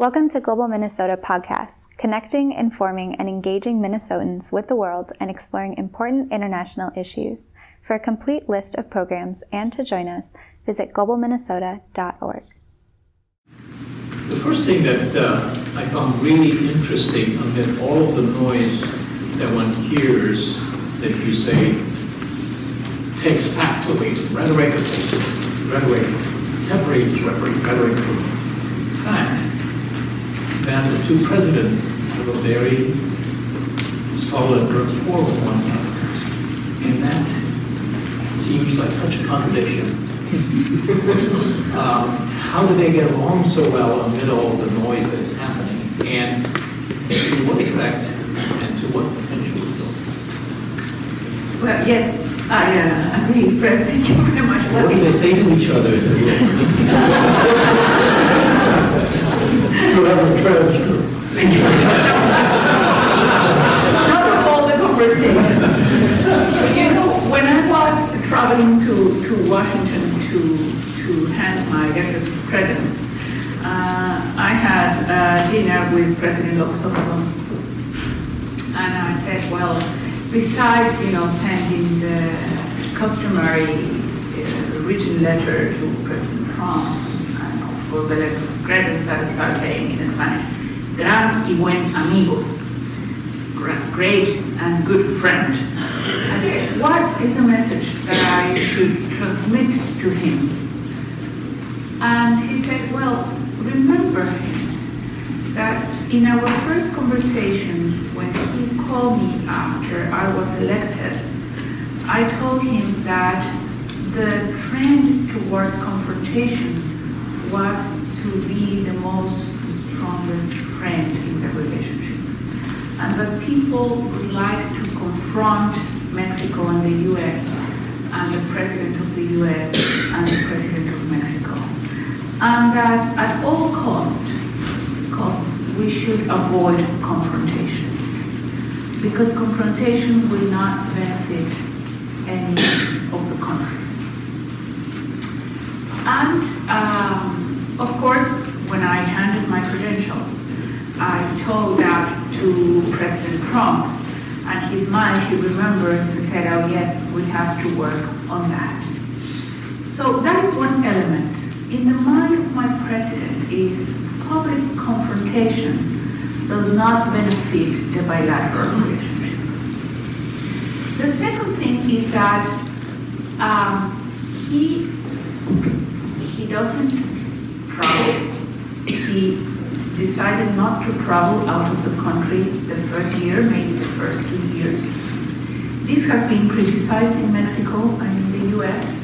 Welcome to Global Minnesota Podcasts, connecting, informing, and engaging Minnesotans with the world and exploring important international issues. For a complete list of programs and to join us, visit globalminnesota.org. The first thing that uh, I found really interesting amid all of the noise that one hears that you say takes facts away, rhetoric, rhetoric separates rhetoric, from fact that the two presidents have a very solid rapport with one another. And that seems like such a contradiction. um, how do they get along so well amid all the noise that is happening? And to what effect and to what potential result? Well, yes, I uh, agree, Fred. Thank you very much. What do they say to each other? to have a transcript. Not all the conversations. you know, when I was traveling to, to Washington to, to hand my of credence, uh, I had uh, dinner with President Oxovo. And I said, well, besides, you know, sending the customary uh, written letter to President Trump, and course the credence I start saying in Spanish, gran y buen amigo, great and good friend. I said, what is the message that I should transmit to him? And he said, well, remember that in our first conversation, when he called me after I was elected, I told him that the trend towards confrontation was to be the most strongest friend in the relationship. And that people would like to confront Mexico and the US and the president of the US and the president of Mexico. And that at all cost, costs, we should avoid confrontation. Because confrontation will not benefit any of the country. And um, of course, when I handed my credentials, I told that to President Trump, and his mind he remembers and said, oh yes, we have to work on that. So that is one element. In the mind of my president is public confrontation does not benefit the bilateral relationship. The second thing is that um, he, he doesn't travel. He decided not to travel out of the country the first year, maybe the first two years. This has been criticized in Mexico and in the US,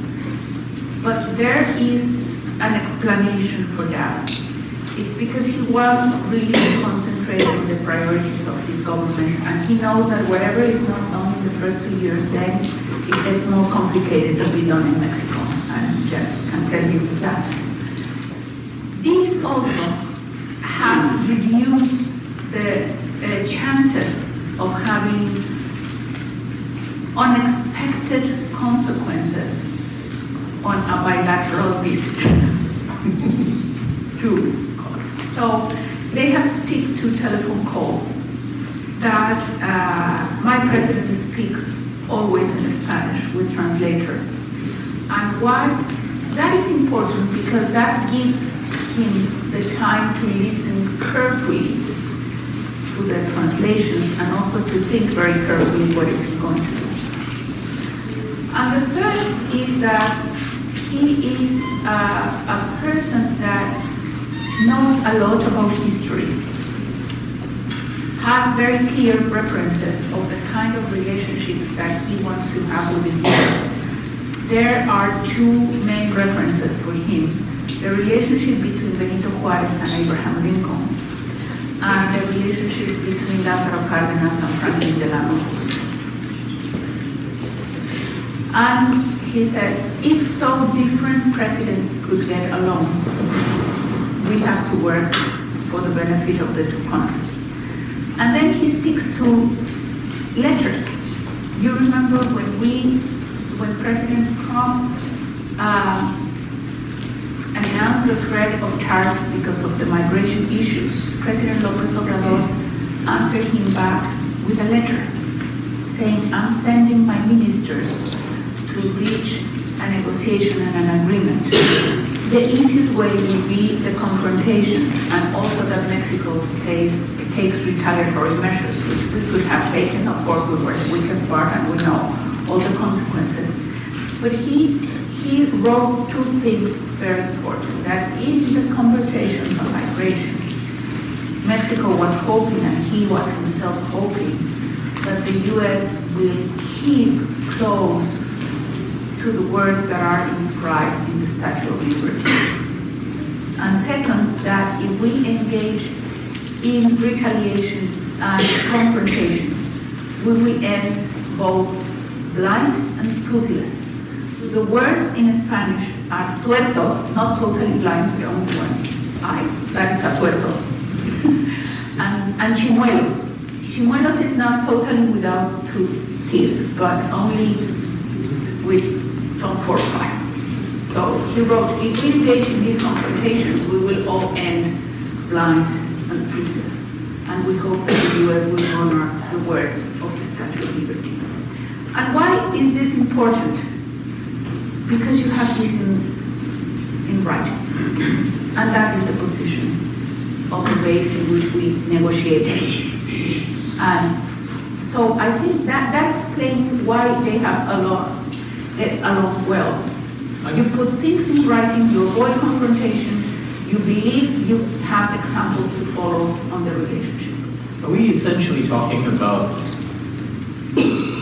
but there is an explanation for that. It's because he was really concentrating on the priorities of his government, and he knows that whatever is not done in the first two years, then it gets more complicated to be done in Mexico, and can tell you that. This also has reduced the uh, chances of having unexpected consequences on a bilateral visit to so they have stick to telephone calls that uh, my president speaks always in Spanish with translator. And why? That is important because that gives him the time to listen carefully to the translations and also to think very carefully what is he going to do. And the third is that he is uh, a person that knows a lot about history, has very clear references of the kind of relationships that he wants to have with the US. There are two main references for him. The relationship between Benito Juarez and Abraham Lincoln, and the relationship between Lázaro Cárdenas and Franklin Delano. And he says, if so different presidents could get along, we have to work for the benefit of the two countries. And then he speaks to letters. You remember when we, when President Trump uh, announced the threat of tariffs because of the migration issues, President Lopez Obrador answered him back with a letter saying, I'm sending my ministers to reach a negotiation and an agreement. The easiest way would be the confrontation and also that Mexico stays, takes retaliatory measures, which we could have taken. Of course, we were the weakest part and we know all the consequences. But he, he wrote two things very important, that in the conversations on migration, Mexico was hoping, and he was himself hoping, that the U.S. will keep close to the words that are inscribed in the Statue of Liberty. And second, that if we engage in retaliation and confrontation, will we will end both blind and toothless. The words in Spanish are tuertos, not totally blind, the only one. I, that is a tuerto. and, and chimuelos. Chimuelos is not totally without two teeth, but only with some foresight. So he wrote, if we engage in these confrontations, we will all end blind and toothless. And we hope that the U.S. will honor the words of the Statue of Liberty. And why is this important? Because you have this in, in writing. And that is the position of the ways in which we negotiated. And so I think that, that explains why they have a lot, eh, get along well. You put things in writing, you avoid confrontation, you believe you have examples to follow on the relationship. Are we essentially talking about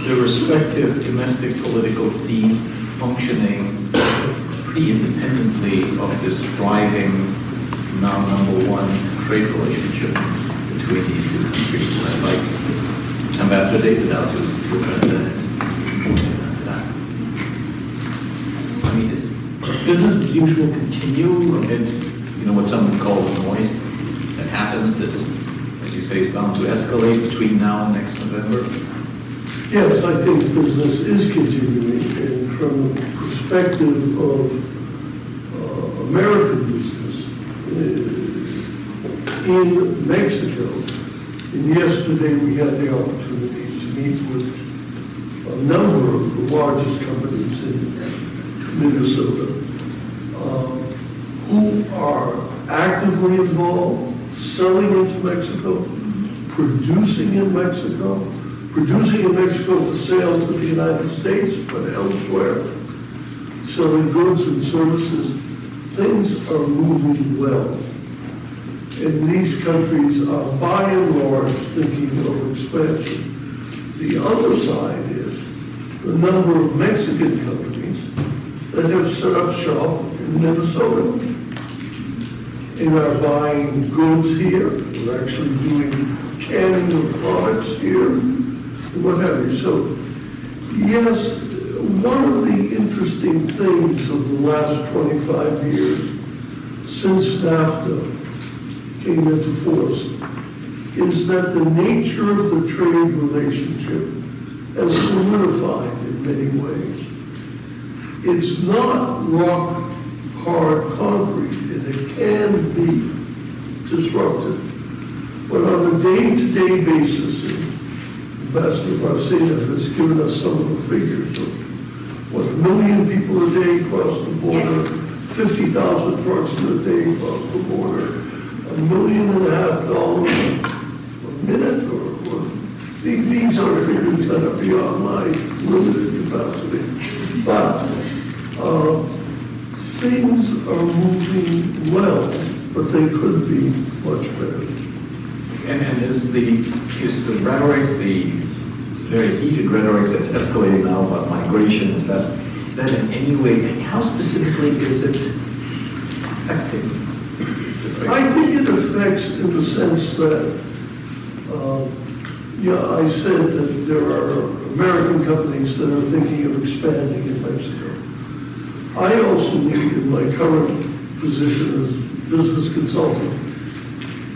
the respective domestic political scene functioning pretty independently of this thriving, now number one trade relationship between these two countries? I'd like Ambassador Davidow now to address that. I mean, is business as usual continue amid, you know, what some would call the noise that happens that's, as you say, is bound to escalate between now and next November? Yes, I think business is continuing, and from the perspective of uh, American business uh, in Mexico, and yesterday we had the opportunity to meet with a number of the largest companies in Minnesota um, who are actively involved, selling into Mexico, producing in Mexico, producing in Mexico for sale to the United States, but elsewhere, selling goods and services. Things are moving well. And these countries are by and large thinking of expansion. The other side is the number of Mexican companies that have set up shop in Minnesota and are buying goods here, we're actually doing canning of products here, what have you. So, yes, one of the interesting things of the last 25 years, since NAFTA came into force, is that the nature of the trade relationship has solidified in many ways. It's not rock hard concrete, and it can be disrupted. But on a day-to-day basis, and Ambassador Bárcena has given us some of the figures of what, a million people a day cross the border, 50,000 trucks a day cross the border, a million and a half dollars a minute, or, or, these these are figures that are beyond my limited capacity. But, uh, things are moving well, but they could be much better. And, and is the, is the rhetoric, the very heated rhetoric that's escalating now about migration, is that, is that in any way, and how specifically is it affecting? I think it affects in the sense that, uh, yeah, I said that there are American companies that are thinking of expanding in Mexico. I also need, in my current position as business consultant,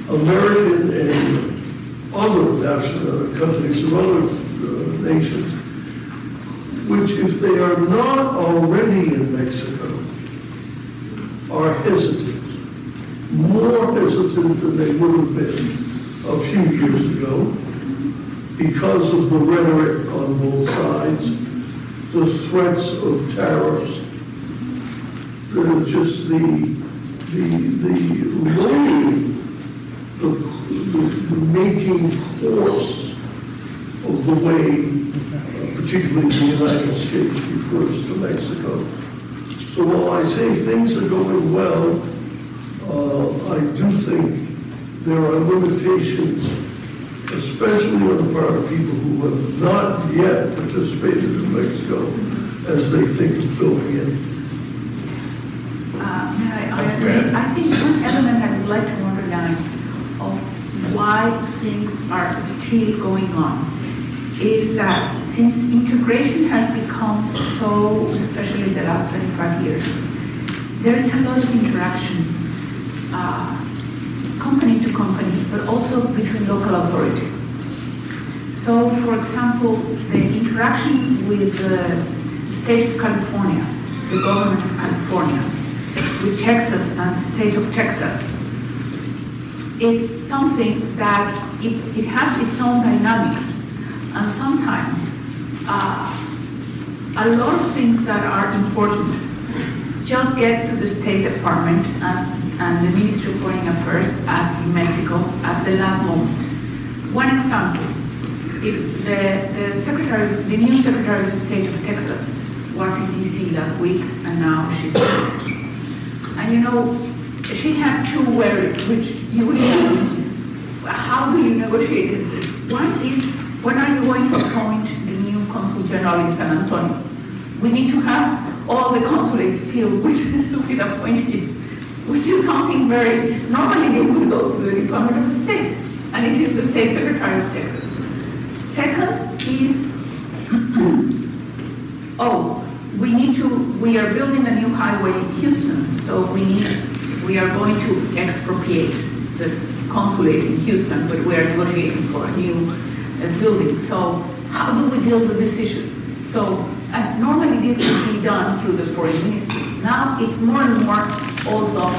American and other national companies of other uh, nations, which if they are not already in Mexico, are hesitant, more hesitant than they would have been a few years ago because of the rhetoric on both sides, the threats of tariffs, the, just the, the, the loading, the, the, the making force of the way, uh, particularly the United States refers to Mexico. So while I say things are going well, uh, I do think there are limitations, especially on the part of people who have not yet participated in Mexico as they think of building it. Uh, I- I agree. I think one element I would like to underline of why things are still going on is that since integration has become so, especially the last 25 years, there is a lot of interaction, uh, company to company, but also between local authorities. So, for example, the interaction with the state of California, the government of California, with Texas and the state of Texas, it's something that it, it has its own dynamics. And sometimes, uh, a lot of things that are important just get to the State Department and, and the Ministry of Foreign Affairs at in Mexico at the last moment. One example, it, the, the secretary, the new Secretary of State of Texas was in DC last week and now she's in. And you know, she had two worries, which you would know, how do you negotiate this? One is, when are you going to appoint the new consul general in San Antonio? We need to have all the consulates filled with, with appointees, which is something very, normally this would go to the Department of State, and it is the State Secretary of Texas. Second is, oh, we need to, we are building a new highway in Houston, so we need, we are going to expropriate the consulate in Houston, but we are negotiating for a new uh, building. So how do we deal with these issues? So uh, normally this would be done through the foreign ministries. Now it's more and more also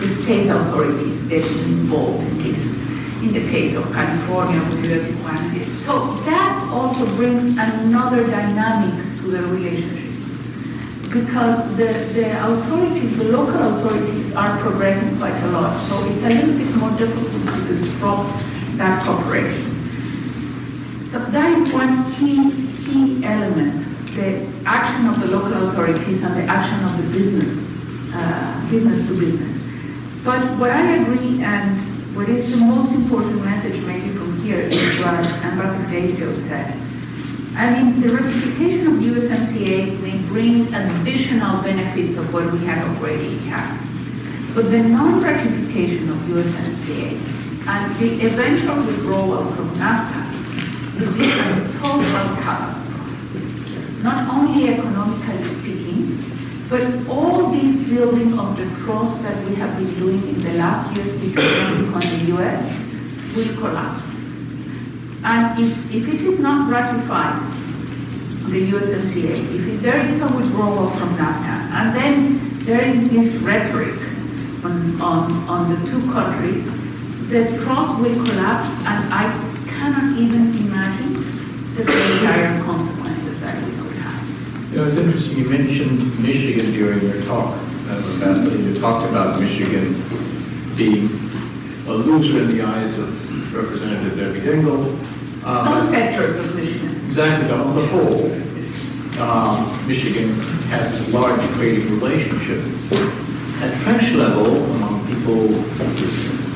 the state authorities getting involved in this. In the case of California, with the Tijuana. So that also brings another dynamic to the relationship because the, the authorities, the local authorities are progressing quite a lot. So it's a little bit more difficult to disrupt that cooperation. So that is one key, key element, the action of the local authorities and the action of the business, uh, business to business. But what I agree and what is the most important message maybe from here is what Ambassador Davidow said. I mean, the ratification of USMCA may bring additional benefits of what we had already had. But the non-ratification of USMCA and the eventual withdrawal from NAFTA total catastrophe. Not only economically speaking, but all this building of the trust that we have been doing in the last years between Mexico and the US will collapse. And if, if it is not ratified, the USMCA, if there is a withdrawal from NAFTA, and then there is this rhetoric on, on, on the two countries, the trust will collapse, and I cannot even imagine the dire consequences that we could have. You know, it's interesting, you mentioned Michigan during your talk, uh, Ambassador, you talked about Michigan being a loser in the eyes of Representative Debbie Dingell. Uh, Some sectors of Michigan. Exactly, on the whole, um, Michigan has this large trading relationship. At trench level, among people,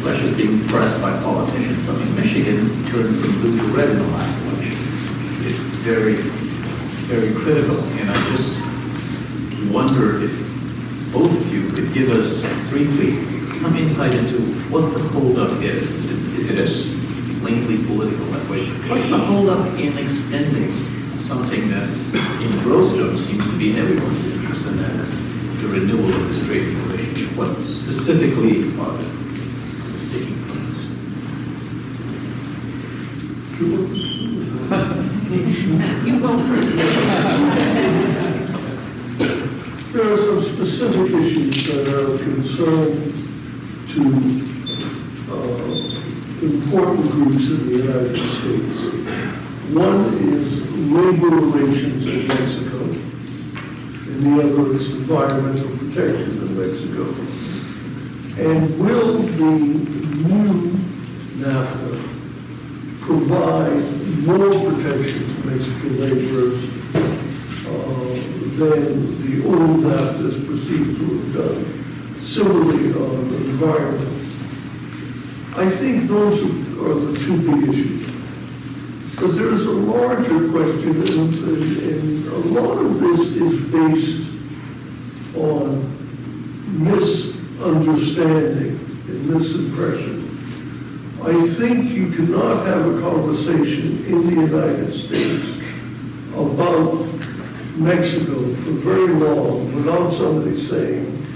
especially being pressed by politicians, I mean, Michigan turned from blue to red in the last election. It's very, very critical, and I just wonder if both of you could give us briefly some insight into what the holdup is. Is it- Is it a plainly political way? What's the holdup in extending something that in Grosstone seems to be everyone's interest, and that is the renewal of this trading relationship? What specifically are the sticking points? You go first. There are some specific specific issues that are of concern to uh, important groups in the United States. One is labor relations in Mexico, and the other is environmental protection in Mexico. And will the new NAFTA provide more protection to Mexican laborers uh, than the old NAFTA is perceived to have done? Similarly, on the environment. I think those are the two big issues. But there is a and- and a lot of this is based on misunderstanding and misimpression. I think you cannot have a conversation in the United States about Mexico for very long without somebody saying,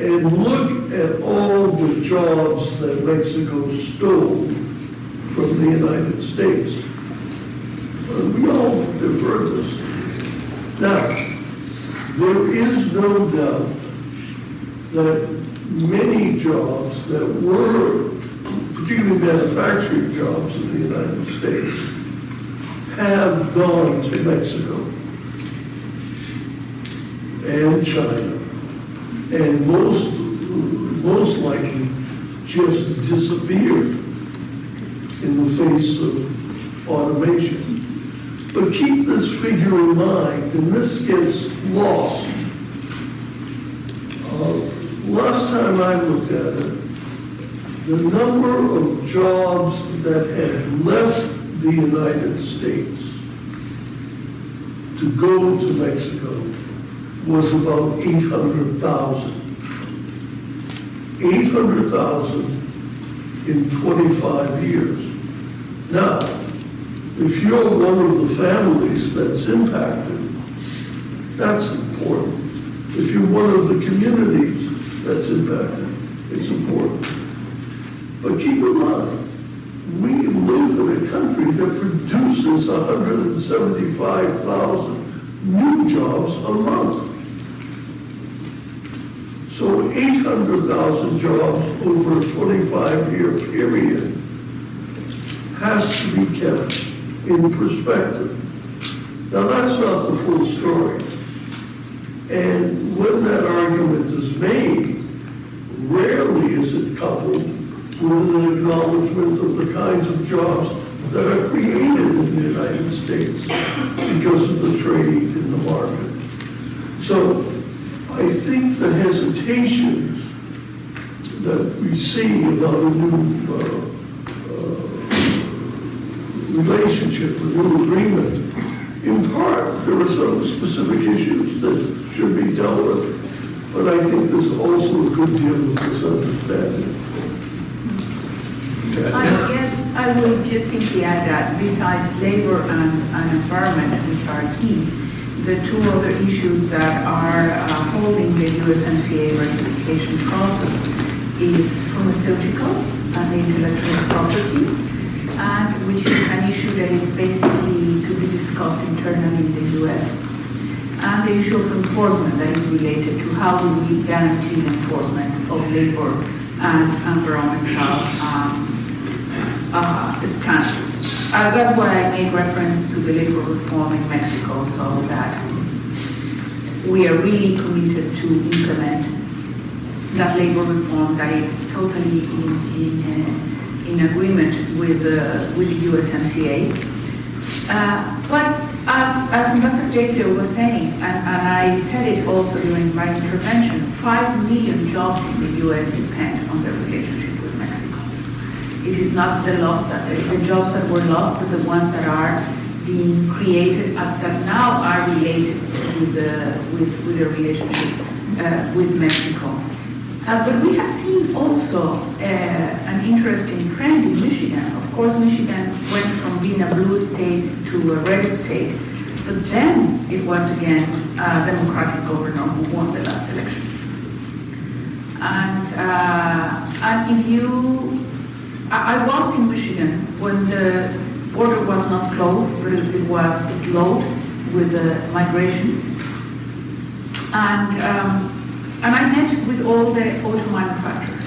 and look at all the jobs that Mexico stole from the United States. Uh, We all heard this. Now, there is no doubt that many jobs that were, particularly manufacturing jobs in the United States, have gone to Mexico and China, and most, most likely just disappeared in the face of automation. But keep this figure in mind, and this gets lost. Uh, Last time I looked at it, the number of jobs that had left the United States to go to Mexico was about 800,000. 800,000 in 25 years. Now, if you're one of the families that's impacted, that's important. If you're one of the communities that's impacted, it's important. But keep in mind, we live in a country that produces 175,000 new jobs a month. So 800,000 jobs over a 25-year period has to be kept in perspective. Now, that's not the full story. And when that argument is made, rarely is it coupled with an acknowledgement of the kinds of jobs that are created in the United States because of the trade in the market. So I think the hesitations that we see about a new uh, relationship, a new agreement, in part, there are some specific issues that should be dealt with, but I think there's also a good deal of misunderstanding. I guess I will just simply add that besides labor and, and environment, which are key, the two other issues that are uh, holding the USMCA ratification process is pharmaceuticals and intellectual property, and which is an issue that is basically to be discussed internally in the US. And the issue of enforcement that is related to how do we guarantee enforcement of labor and environmental um, uh, standards. Uh, That's why I made reference to the labor reform in Mexico, so that we are really committed to implement that labor reform that is totally in, in, uh, in agreement with, uh, with the USMCA. Uh, But as, as Ambassador Jacob was saying, and, and I said it also during my intervention, five million jobs in the US depend on the relationship with Mexico. It is not the loss that, the jobs that were lost, but the ones that are being created, that now are related with the, with, with the relationship uh, with Mexico. Uh, But we have seen also uh, an interesting trend in Michigan. Of course, Michigan went from being a blue state to a red state, but then it was again a Democratic governor who won the last election. And, uh, and if you, I, I was in Michigan when the border was not closed, but it was slowed with the migration. And um, and I met with all the auto manufacturers.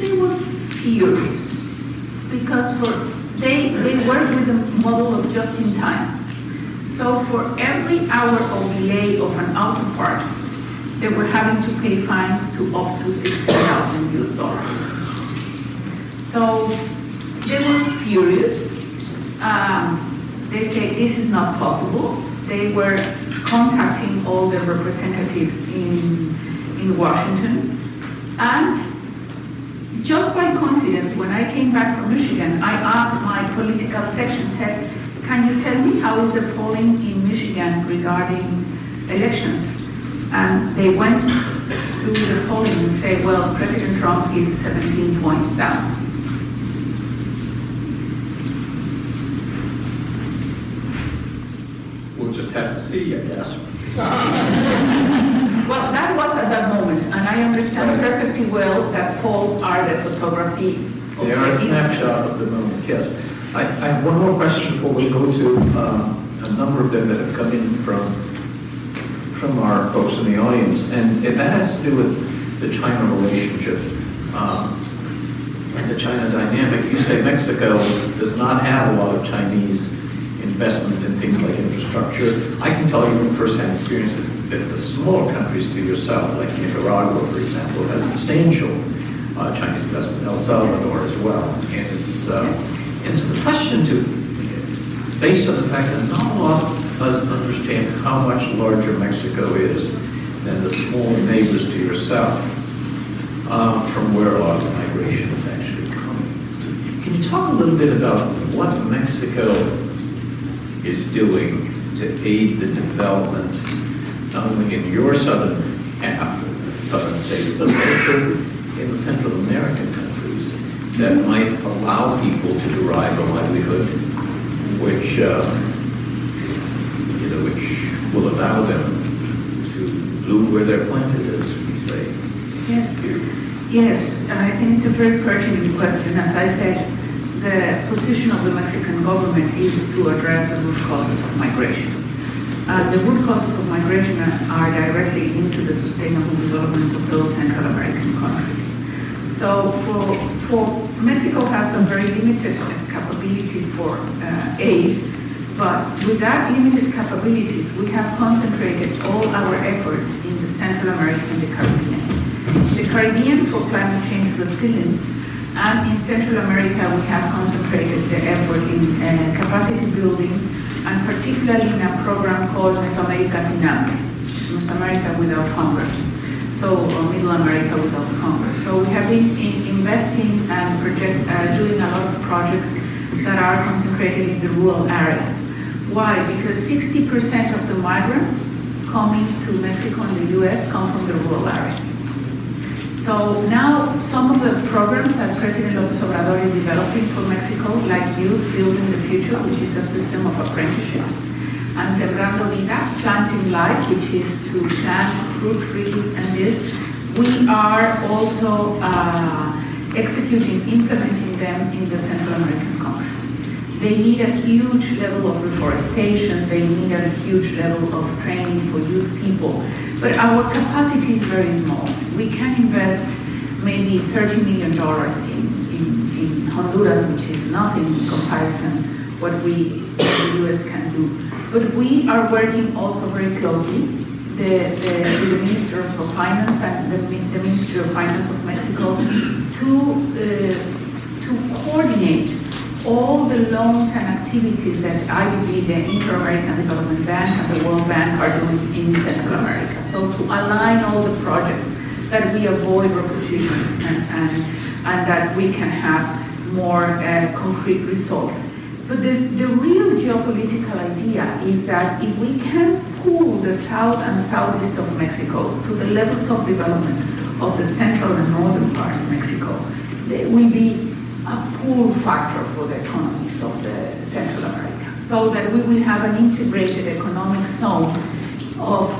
They were furious because for they they work with a model of just in time. So for every hour of delay of an auto part, they were having to pay fines to up to 60,000 US dollars. So they were furious. Um, they say this is not possible. They were contacting all the representatives in, in Washington. And just by coincidence, when I came back from Michigan, I asked my political section, said, can you tell me how is the polling in Michigan regarding elections? And they went through the polling and said, well, President Trump is 17 points down. We'll just have to see, I guess. Well, that was at that moment, and I understand perfectly well that polls are the photography of They are the a snapshot of the moment, yes. I, I have one more question before we go to um, a number of them that have come in from, from our folks in the audience, and that has to do with the China relationship um, and the China dynamic. You say Mexico does not have a lot of Chinese investment in things like infrastructure. I can tell you from firsthand experience that the smaller countries to your south, like Nicaragua, for example, has substantial uh, Chinese investment, El Salvador as well. And it's, uh, and so the question to, based on the fact that not a lot of us understand how much larger Mexico is than the small neighbors to your south, uh, from where a lot of the migration is actually coming. Can you talk a little bit about what Mexico is doing to aid the development, not only in your southern half, of the southern states, but also in the Central American countries that might allow people to derive a livelihood which, uh, you know, which will allow them to bloom where they're planted, as we say. Yes, yes, and I think it's a very pertinent question. As I said, the position of the Mexican government is to address the root causes of migration. Uh, the root causes of migration are directly linked to the sustainable development of those Central American countries. So for, for Mexico has some very limited capabilities for uh, aid, but with that limited capabilities, we have concentrated all our efforts in the Central America and the Caribbean. The Caribbean for climate change resilience, and in Central America, we have concentrated the effort in uh, capacity building, and particularly in a program called Mesoamerica Sin Hambre, Mesoamerica without hunger so Middle America without hunger. So we have been in- investing and project, uh, doing a lot of projects that are concentrated in the rural areas. Why? Because 60% of the migrants coming to Mexico and the US come from the rural areas. So now, some of the programs that President López Obrador is developing for Mexico, like Youth Building the Future, which is a system of apprenticeships, and Sembrando Vida, Planting Life, which is to plant fruit trees and this, we are also uh, executing, implementing them in the Central American countries. They need a huge level of reforestation, they need a huge level of training for youth people, but our capacity is very small. We can invest maybe $30 million in, in, in Honduras, which is nothing in comparison what we, the US can do. But we are working also very closely, the, the, the Minister of Finance and the, the Ministry of Finance of Mexico to, uh, to coordinate all the loans and activities that IDB, the Inter-American Development Bank, and the World Bank are doing in Central America. So to align all the projects that we avoid repetitions and, and, and that we can have more uh, concrete results. But the, the real geopolitical idea is that if we can pull the south and southeast of Mexico to the levels of development of the central and northern part of Mexico, will be a pull factor for the economies of the Central America, so that we will have an integrated economic zone of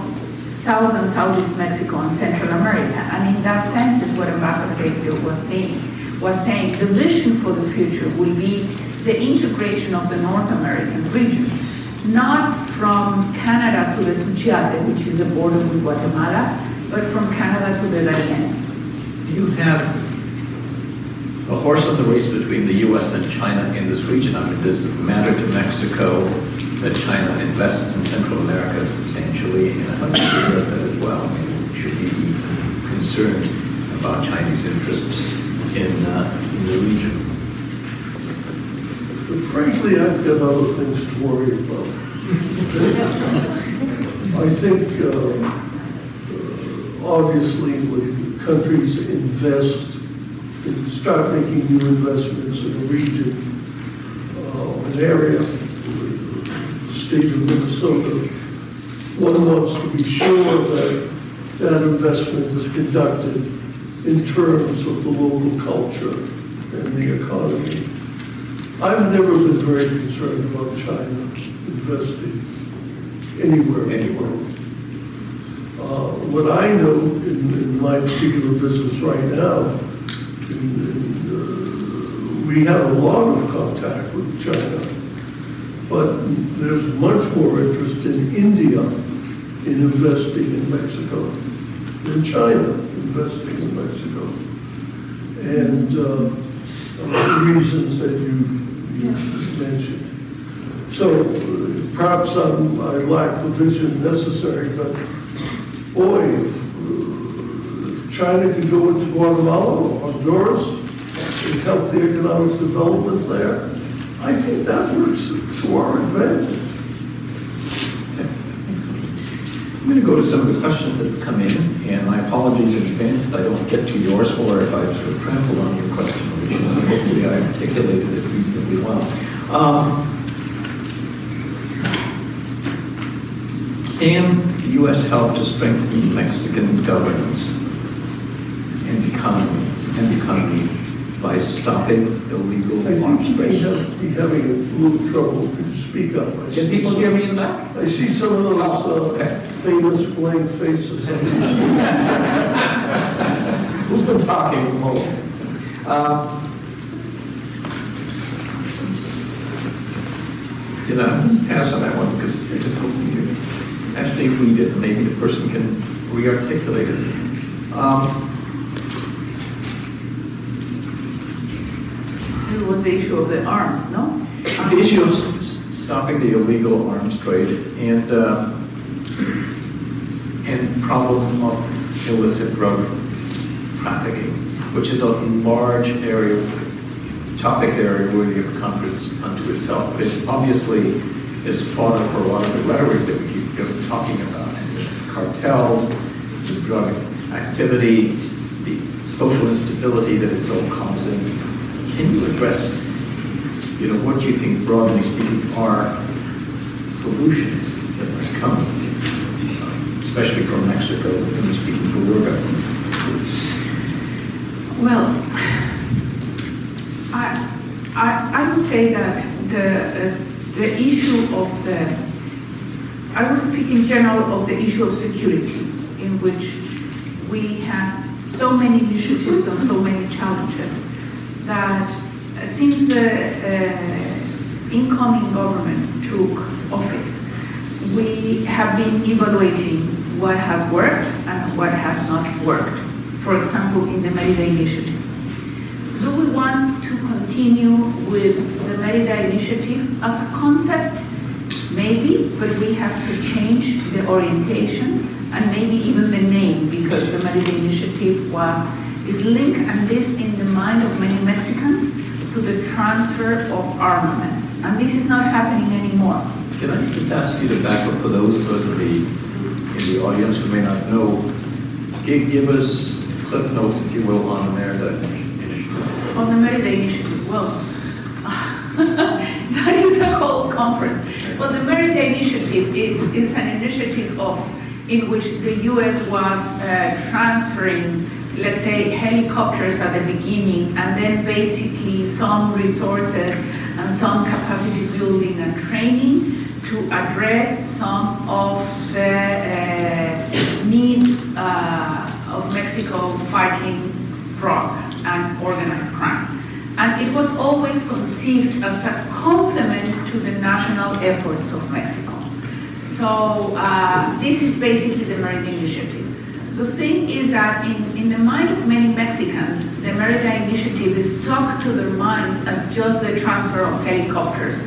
South and Southeast Mexico and Central America. And in that sense is what Ambassador Gabriel was saying, was saying the vision for the future will be the integration of the North American region, not from Canada to the Suchiate, which is the border with Guatemala, but from Canada to the Darien. You have a horse of the race between the U.S. and China in this region. I mean, does it matter to Mexico that China invests in Central America substantially, and do you does that as well? I mean, should be concerned about Chinese interests in, uh, in the region? But frankly, I've got other things to worry about. I think, uh, uh, obviously, when countries invest, and start making new investments in a region, uh, an area, the state of Minnesota, one wants to be sure that that investment is conducted in terms of the local culture and the economy. I've never been very concerned about China investing anywhere in the world. Uh, What I know in, in my particular business right now, we have a lot of contact with China, but there's much more interest in India in investing in Mexico than China investing in Mexico. And uh, uh, the reasons that you you mentioned. So perhaps I'm- I lack the vision necessary, but boy, if China can go into Guatemala or Honduras and help the economic development there, I think that works to our advantage. I'm going to go to some of the questions that have come in, and my apologies in advance if I don't get to yours or if I sort of trampled on your question. Hopefully I articulated it reasonably well. Um, Can the U.S. help to strengthen Mexican governance and economy, and economy by stopping illegal I arms think may trade? be having a little trouble. You speak up? I Can see people some- hear me in the back? I see some of those Oh, uh, famous blank faces. Who's been talking? Um, Did I pass on that one because it's difficult to use? Actually, read it, maybe the person can re-articulate it. Um, It was the issue of the arms, no? The issue of stopping the illegal arms trade and, uh, and problem of illicit drug trafficking, which is a large area, topic area worthy of conference unto itself. But it obviously is fodder for a lot of the rhetoric that we keep talking about. Cartels, the drug activity, the social instability that it's all causing. Can you address you know, what do you think, broadly speaking, are solutions that might come, especially from Mexico, and speaking for your government? Well, I, I, I would say that the, uh, the issue of the, I will speak in general of the issue of security, in which we have so many initiatives and so many challenges that since the uh, incoming government took office, we have been evaluating what has worked and what has not worked. For example, in the Merida Initiative. Do we want to continue with the Merida Initiative as a concept? Maybe, but we have to change the orientation and maybe even the name because the Merida Initiative was, is linked, and this in the mind of many Mexicans, to the transfer of armaments. And this is not happening anymore. Can I just ask you to back up for those of us in the, in the audience who may not know, give, give us clip notes, if you will, on the Merida initiative? On the Merida Initiative, well, that is a whole conference. Well, the Merida Initiative is, is an initiative of, in which the US was uh, transferring, let's say, helicopters at the beginning, and then basically some resources and some capacity building and training to address some of the uh, needs uh, of Mexico fighting drug and organized crime. And it was always conceived as a complement to the national efforts of Mexico. So uh, this is basically the Merida Initiative. The thing is that in, in the mind of many Mexicans, the Merida Initiative is stuck to their minds as just the transfer of helicopters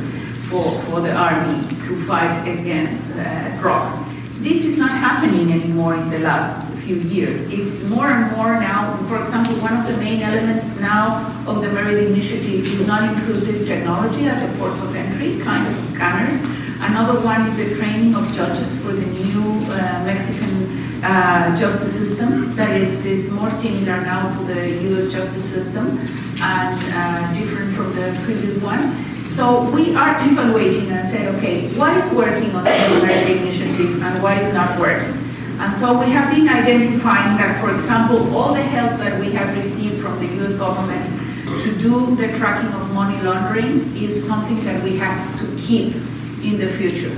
for, for the army to fight against uh, drugs. This is not happening anymore in the last few years. It's more and more now, for example, one of the main elements now of the Merida Initiative is non-intrusive technology at the ports of entry, kind of scanners. Another one is the training of judges for the new uh, Mexican uh, justice system that is, is more similar now to the US justice system and uh, different from the previous one. So we are evaluating and said, okay, what is working on this Merida initiative and what is not working? And so we have been identifying that, for example, all the help that we have received from the US government to do the tracking of money laundering is something that we have to keep in the future.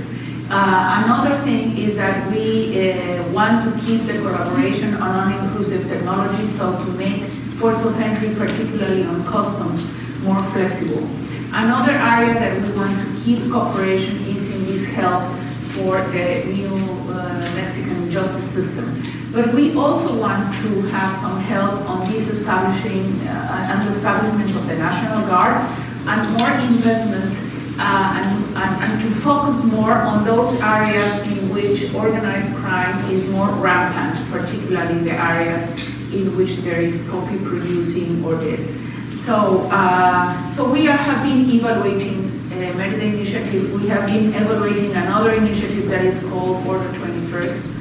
Uh, another thing is that we uh, want to keep the collaboration on non-intrusive technology, so to make ports of entry, particularly on customs, more flexible. Another area that we want to keep cooperation is in this help for the new uh, Mexican justice system. But we also want to have some help on this establishing uh, and establishment of the National Guard and more investment uh, and, and, to focus more on those areas in which organized crime is more rampant, particularly the areas in which there is poppy producing or this. So, uh, so we are, have been evaluating uh, Merida initiative. We have been evaluating another initiative that is called Order 21st.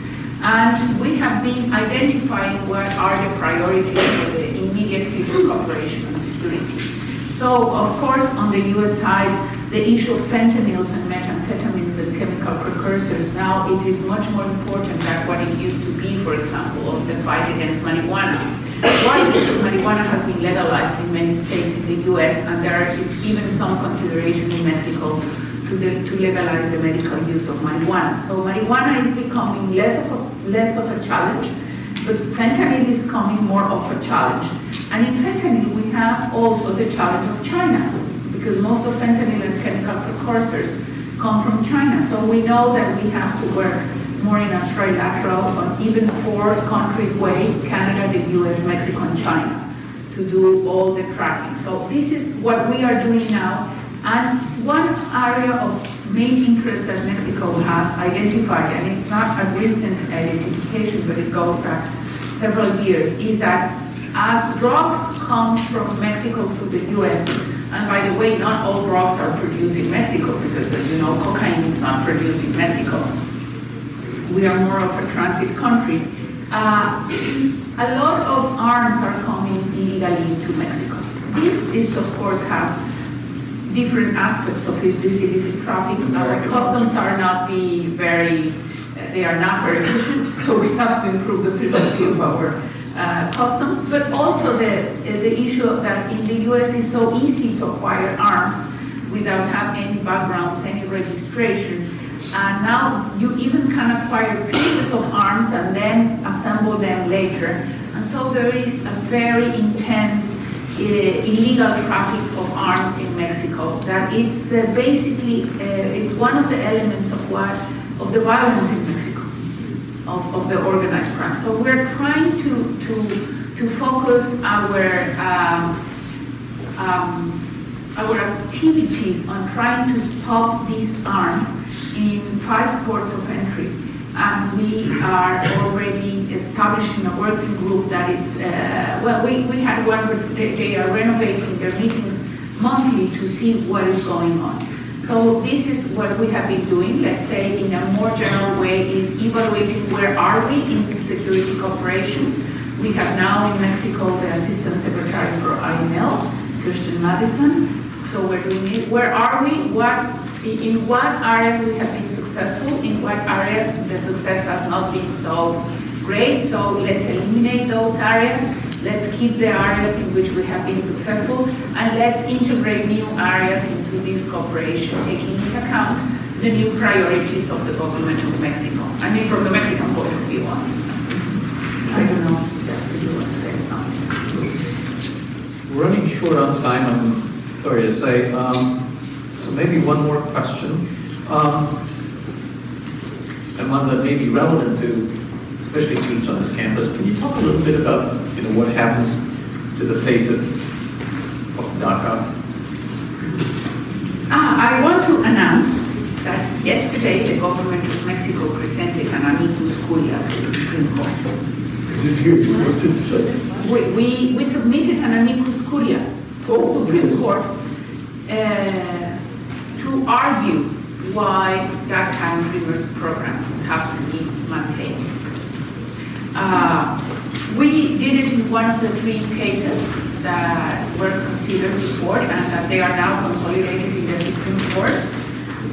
And we have been identifying what are the priorities for the immediate future cooperation and security. So, of course, on the US side, the issue of fentanyls and methamphetamines and chemical precursors, now it is much more important than what it used to be, for example, of the fight against marijuana. Why? Because marijuana has been legalized in many states in the US, and there is even some consideration in Mexico to, the, to legalize the medical use of marijuana. So marijuana is becoming less of a, less of a challenge, but fentanyl is coming more of a challenge. And in fentanyl, we have also the challenge of China because most of fentanyl and chemical precursors come from China. So we know that we have to work more in a trilateral on even four countries way, Canada, the US, Mexico, and China, to do all the tracking. So this is what we are doing now. And one area of main interest that Mexico has identified, and it's not a recent identification, but it goes back several years, is that as drugs come from Mexico to the US, and by the way, not all drugs are produced in Mexico because, as you know, cocaine is not produced in Mexico. We are more of a transit country. Uh, a lot of arms are coming illegally into Mexico. This is, of course, has different aspects of it, this illicit traffic. Our customs are not very, they are not very efficient, so we have to improve the efficiency of our uh, customs, but also the, the issue that in the US it's so easy to acquire arms without having any backgrounds, any registration. And now you even can acquire pieces of arms and then assemble them later. And so there is a very intense uh, illegal traffic of arms in Mexico. That it's uh, basically uh, it's one of the elements of what of the violence in Mexico of, of the organized crime. So we're trying to, to, to focus our, um, um, our activities on trying to stop these arms in five ports of entry. And we are already establishing a working group that is, uh, well, we, we had one, they, they are renovating their meetings monthly to see what is going on. So this is what we have been doing, let's say in a more general way, is evaluating where are we in security cooperation. We have now in Mexico the Assistant Secretary for INL, Kirsten Madison. So we're. Where are we? What in what areas we have been successful, in what areas the success has not been so great. So let's eliminate those areas Let's keep the areas in which we have been successful, and let's integrate new areas into this cooperation, taking into account the new priorities of the government of Mexico. I mean, from the Mexican point of view. I don't know if you want to say something. Running short on time, I'm sorry to say. Um, so maybe one more question. Um, and one that may be relevant to especially students on this campus. Can you talk a little bit about, you know, what happens to the fate of of DACA? Ah, I want to announce that yesterday the government of Mexico presented an amicus curiae to the Supreme Court. Did you, what did you say? We, we, we submitted an amicus curiae to the Oh, Supreme yes. Court uh, to argue why DACA and Rivers programs have to be maintained. Uh, We did it in one of the three cases that were considered before and that they are now consolidated in the Supreme Court.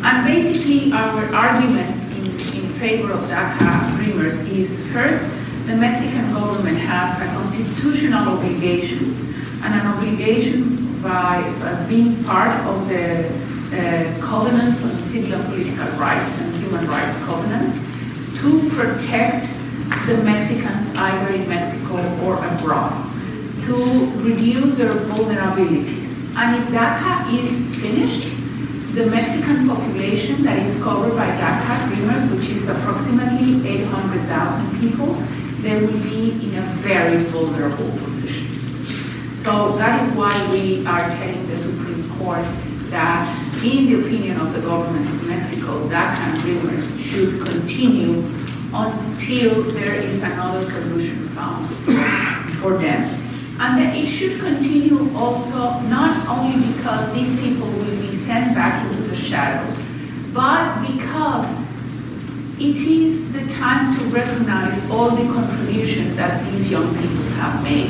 And basically, our arguments in, in favor of DACA Dreamers is first, the Mexican government has a constitutional obligation and an obligation by uh, being part of the uh, covenants on civil and political rights and human rights covenants to protect the Mexicans either in Mexico or abroad, to reduce their vulnerabilities. And if DACA is finished, the Mexican population that is covered by DACA Dreamers, which is approximately 800,000 people, they will be in a very vulnerable position. So that is why we are telling the Supreme Court that, in the opinion of the government of Mexico, DACA Dreamers should continue until there is another solution found for them. And that it should continue also not only because these people will be sent back into the shadows, but because it is the time to recognize all the contribution that these young people have made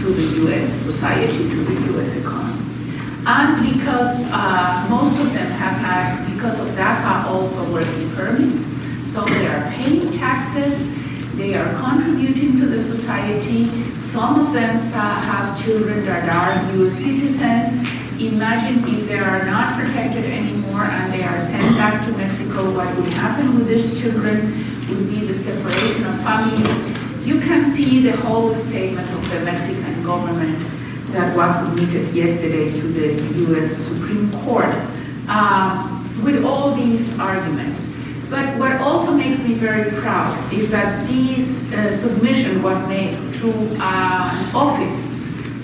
to the U.S. society, to the U.S. economy. And because uh, most of them have had, because of DACA, also working permits, so they are paying taxes, they are contributing to the society. Some of them have children that are U.S. citizens. Imagine if they are not protected anymore and they are sent back to Mexico, what would happen with these children would be the separation of families. You can see the whole statement of the Mexican government that was submitted yesterday to the U.S. Supreme Court uh, with all these arguments. But what also makes me very proud is that this uh, submission was made through uh, an office,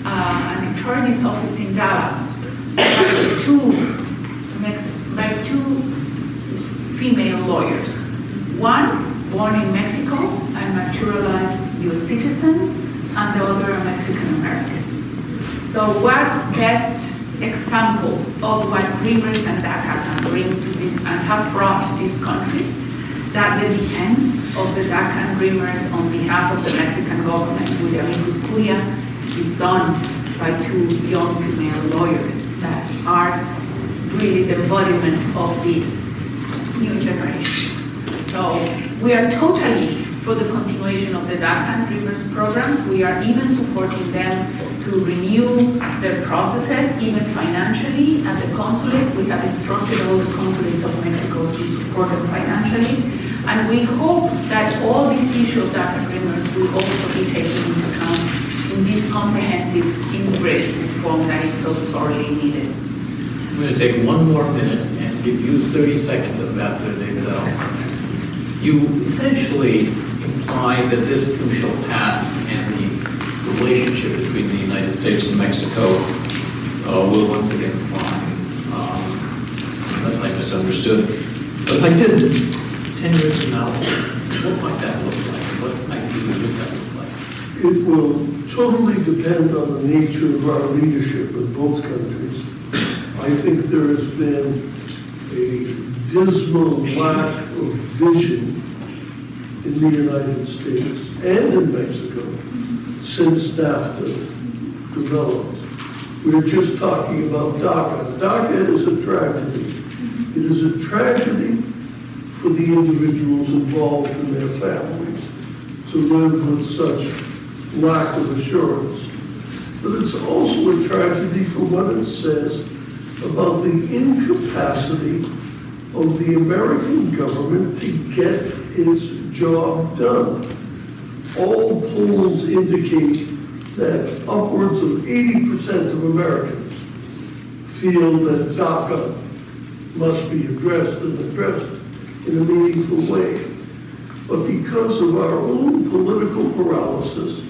uh, an attorney's office in Dallas, by two, by two female lawyers. One born in Mexico and naturalized U.S. citizen, and the other a Mexican American. So what best example of what Dreamers and DACA can bring to this and have brought to this country? That the defense of the DACA Dreamers on behalf of the Mexican government with amicus curiae is done by two young female lawyers that are really the embodiment of this new generation. So we are totally for the continuation of the DACA Dreamers programs. We are even supporting them to renew their processes, even financially, at the consulates. We have instructed all the consulates of Mexico to support them financially. And we hope that all these issue of DACA Dreamers will also be taken into account in this comprehensive immigration reform that is so sorely needed. I'm going to take one more minute and give you 30 seconds, Ambassador Davidow You essentially imply that this too shall pass and relationship between the United States and Mexico uh, will once again climb, um, unless I misunderstood. But if I did, 10 years from now, what might that look like? What might that look like? It will totally depend on the nature of our leadership in both countries. I think there has been a dismal lack of vision in the United States and in Mexico since NAFTA developed. We are just talking about DACA. DACA is a tragedy. It is a tragedy for the individuals involved and their families to live with such lack of assurance. But it's also a tragedy for what it says about the incapacity of the American government to get its job done. All polls indicate that upwards of 80% of Americans feel that DACA must be addressed and addressed in a meaningful way. but because of our own political paralysis,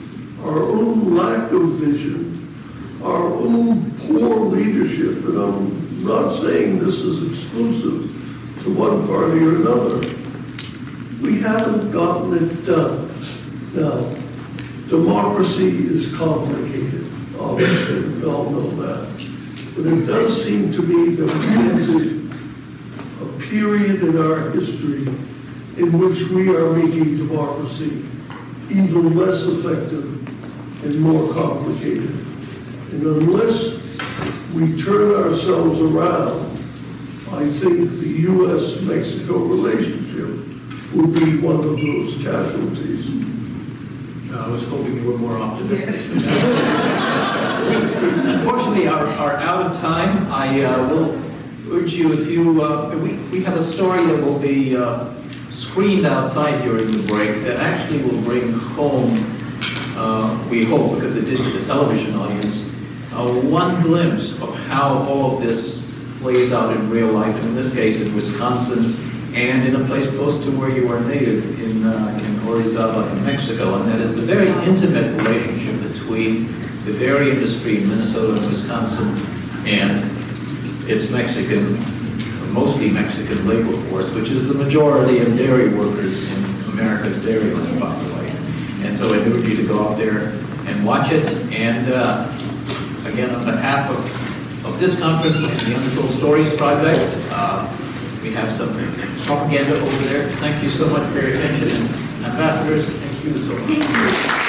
our own lack of vision, our own poor leadership, and I'm not saying this is exclusive to one party or another, we haven't gotten it done. Now, democracy is complicated, obviously, we all know that. But it does seem to me that we entered a period in our history in which we are making democracy even less effective and more complicated. And unless we turn ourselves around, I think the U.S.-Mexico relationship will be one of those casualties. I was hoping you were more optimistic. Unfortunately, are, are out of time. I uh, will urge you, if you, uh, we, we have a story that will be uh, screened outside during the break that actually will bring home, uh, we hope, because it did to the television audience, uh, one glimpse of how all of this plays out in real life, and in this case in Wisconsin, and in a place close to where you are native, in, uh, in Orizaba, in Mexico, and that is the very intimate relationship between the dairy industry in Minnesota and Wisconsin and its Mexican, mostly Mexican labor force, which is the majority of dairy workers in America's dairy land, by the way. And so I urge you to go out there and watch it, and uh, again, on behalf of, of this conference and the Untold Stories Project, uh, we have some propaganda over there. Thank you so much for your attention. Ambassadors, thank you so much.